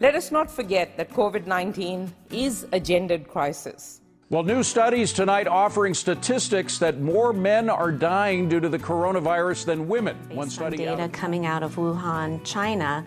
Let us not forget that COVID 19 is a gendered crisis. Well, new studies tonight offering statistics that more men are dying due to the coronavirus than women. Based One study on data out coming out of Wuhan, China,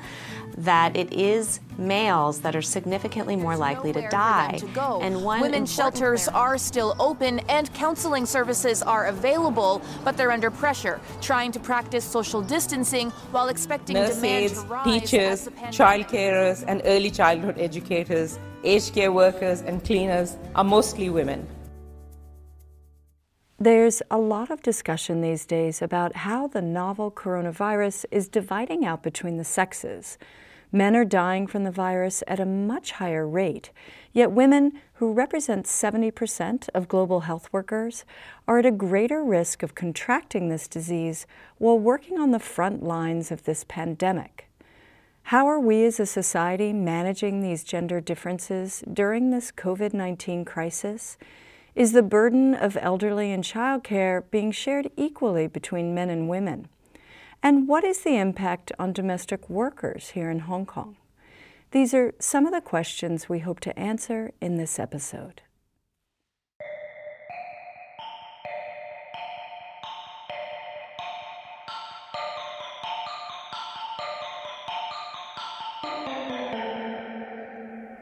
that it is males that are significantly more likely to die. To go. And one women's shelters are still open and counseling services are available, but they're under pressure, trying to practice social distancing while expecting Nurse demand to rise. teachers, child carers, and early childhood educators aged care workers and cleaners are mostly women. There's a lot of discussion these days about how the novel coronavirus is dividing out between the sexes. Men are dying from the virus at a much higher rate, yet women, who represent 70% of global health workers, are at a greater risk of contracting this disease while working on the front lines of this pandemic. How are we as a society managing these gender differences during this COVID 19 crisis? Is the burden of elderly and childcare being shared equally between men and women? And what is the impact on domestic workers here in Hong Kong? These are some of the questions we hope to answer in this episode.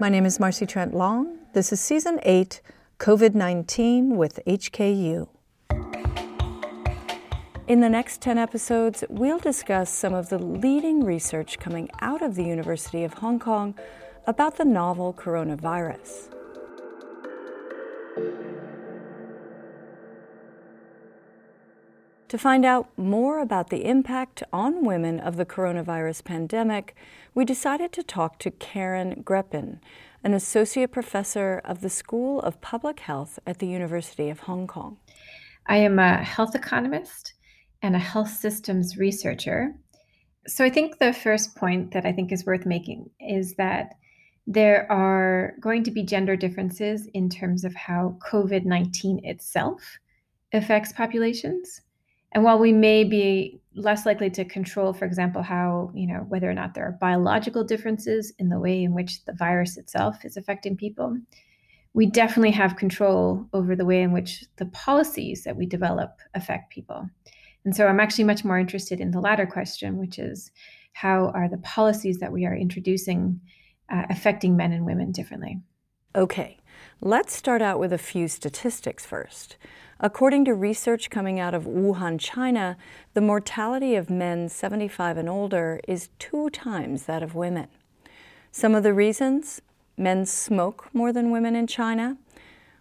My name is Marcy Trent Long. This is Season 8 COVID 19 with HKU. In the next 10 episodes, we'll discuss some of the leading research coming out of the University of Hong Kong about the novel coronavirus. To find out more about the impact on women of the coronavirus pandemic, we decided to talk to Karin Grepin, an associate professor of the School of Public Health at the University of Hong Kong. I am a health economist and a health systems researcher. So I think the first point that I think is worth making is that there are going to be gender differences in terms of how COVID 19 itself affects populations. And while we may be less likely to control, for example, how, you know, whether or not there are biological differences in the way in which the virus itself is affecting people, we definitely have control over the way in which the policies that we develop affect people. And so I'm actually much more interested in the latter question, which is how are the policies that we are introducing uh, affecting men and women differently? Okay, let's start out with a few statistics first. According to research coming out of Wuhan, China, the mortality of men 75 and older is two times that of women. Some of the reasons men smoke more than women in China.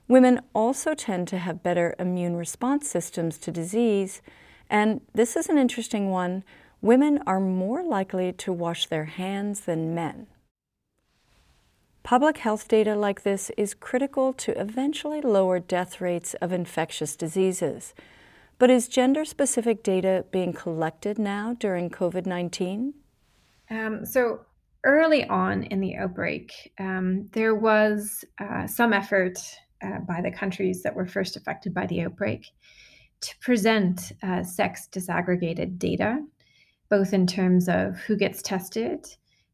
Women also tend to have better immune response systems to disease. And this is an interesting one women are more likely to wash their hands than men. Public health data like this is critical to eventually lower death rates of infectious diseases. But is gender specific data being collected now during COVID 19? Um, so, early on in the outbreak, um, there was uh, some effort uh, by the countries that were first affected by the outbreak to present uh, sex disaggregated data, both in terms of who gets tested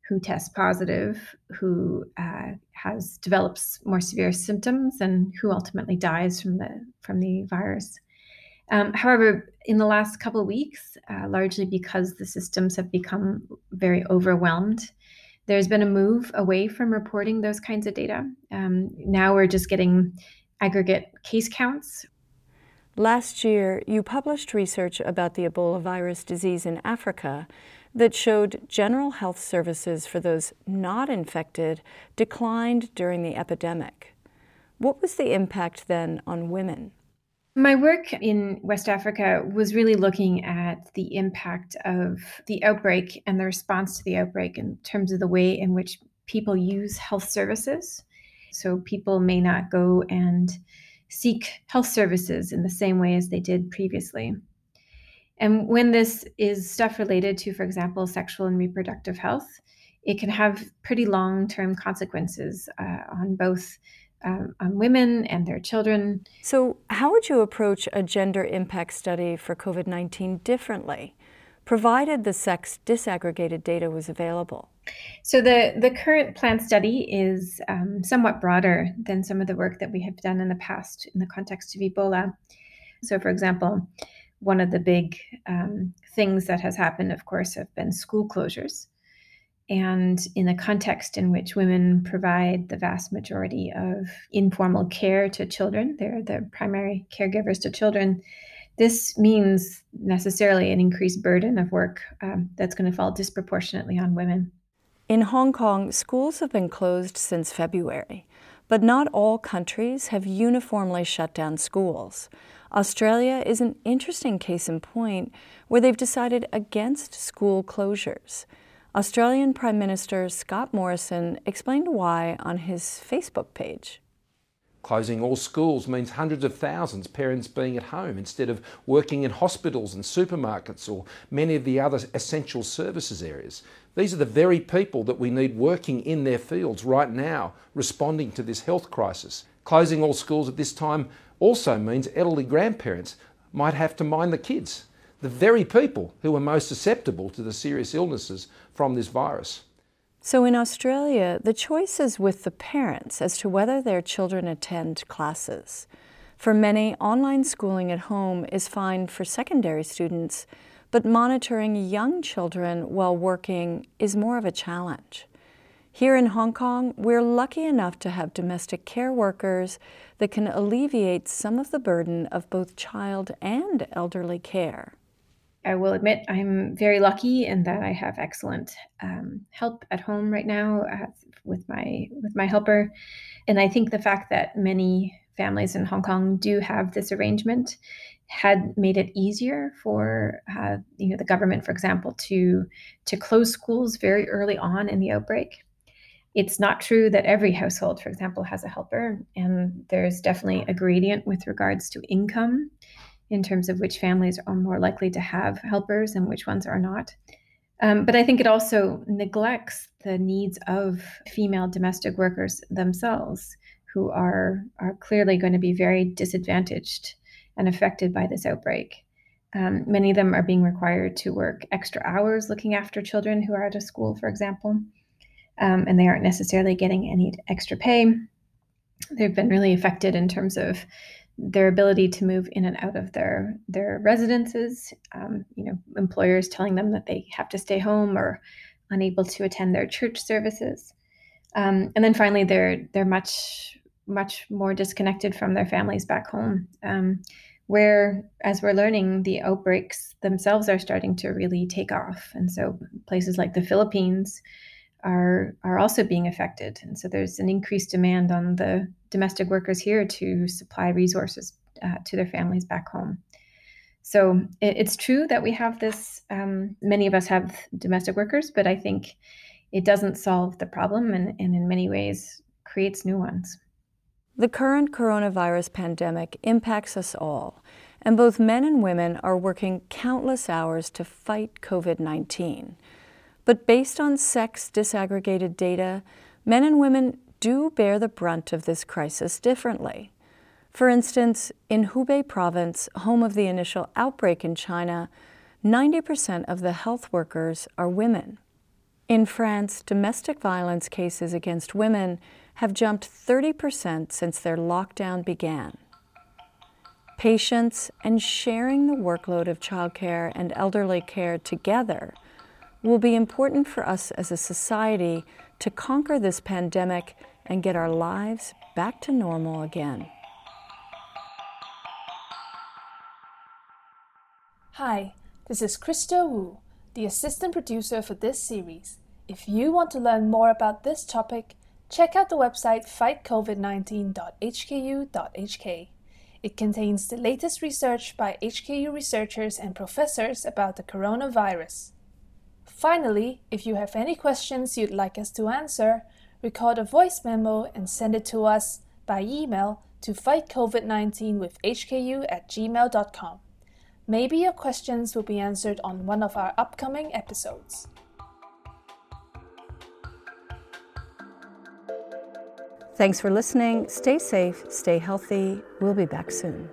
who tests positive, who uh, has develops more severe symptoms, and who ultimately dies from the from the virus. Um, however, in the last couple of weeks, uh, largely because the systems have become very overwhelmed, there's been a move away from reporting those kinds of data. Um, now we're just getting aggregate case counts. Last year, you published research about the Ebola virus disease in Africa that showed general health services for those not infected declined during the epidemic. What was the impact then on women? My work in West Africa was really looking at the impact of the outbreak and the response to the outbreak in terms of the way in which people use health services. So people may not go and seek health services in the same way as they did previously. And when this is stuff related to, for example, sexual and reproductive health, it can have pretty long term consequences uh, on both um, on women and their children. So, how would you approach a gender impact study for COVID 19 differently? provided the sex disaggregated data was available. So the, the current plan study is um, somewhat broader than some of the work that we have done in the past in the context of Ebola. So, for example, one of the big um, things that has happened, of course, have been school closures. And in the context in which women provide the vast majority of informal care to children, they're the primary caregivers to children. This means necessarily an increased burden of work um, that's going to fall disproportionately on women. In Hong Kong, schools have been closed since February, but not all countries have uniformly shut down schools. Australia is an interesting case in point where they've decided against school closures. Australian Prime Minister Scott Morrison explained why on his Facebook page. Closing all schools means hundreds of thousands parents being at home instead of working in hospitals and supermarkets or many of the other essential services areas. These are the very people that we need working in their fields right now, responding to this health crisis. Closing all schools at this time also means elderly grandparents might have to mind the kids, the very people who are most susceptible to the serious illnesses from this virus. So in Australia, the choice is with the parents as to whether their children attend classes. For many, online schooling at home is fine for secondary students, but monitoring young children while working is more of a challenge. Here in Hong Kong, we're lucky enough to have domestic care workers that can alleviate some of the burden of both child and elderly care. I will admit I'm very lucky in that I have excellent um, help at home right now uh, with my with my helper, and I think the fact that many families in Hong Kong do have this arrangement had made it easier for uh, you know the government, for example, to to close schools very early on in the outbreak. It's not true that every household, for example, has a helper, and there's definitely a gradient with regards to income in terms of which families are more likely to have helpers and which ones are not. Um, but I think it also neglects the needs of female domestic workers themselves, who are, are clearly going to be very disadvantaged and affected by this outbreak. Um, many of them are being required to work extra hours looking after children who are out of school, for example um, and they aren't necessarily getting any extra pay. They've been really affected in terms of their ability to move in and out of their their residences. Um, you know, employers telling them that they have to stay home or unable to attend their church services. Um, and then finally, they're they're much much more disconnected from their families back home. Um, where, as we're learning, the outbreaks themselves are starting to really take off. And so, places like the Philippines, are are also being affected. And so there's an increased demand on the domestic workers here to supply resources uh, to their families back home. So it, it's true that we have this um, many of us have domestic workers but i think it doesn't solve the problem and, and in many ways creates new ones. The current coronavirus pandemic impacts us all and both men and women are working countless hours to fight covid 19 but based on sex disaggregated data, men and women do bear the brunt of this crisis differently. For instance, in Hubei province, home of the initial outbreak in China, 90% of the health workers are women. In France, domestic violence cases against women have jumped 30% since their lockdown began. Patience and sharing the workload of childcare and elderly care together will be important for us as a society to conquer this pandemic and get our lives back to normal again. Hi, this is Crystal Wu, the assistant producer for this series. If you want to learn more about this topic, check out the website fightcovid19.hku.hk. It contains the latest research by HKU researchers and professors about the coronavirus. Finally, if you have any questions you'd like us to answer, record a voice memo and send it to us by email to fightcovid19 with hku at gmail.com. Maybe your questions will be answered on one of our upcoming episodes. Thanks for listening. Stay safe, stay healthy. We'll be back soon.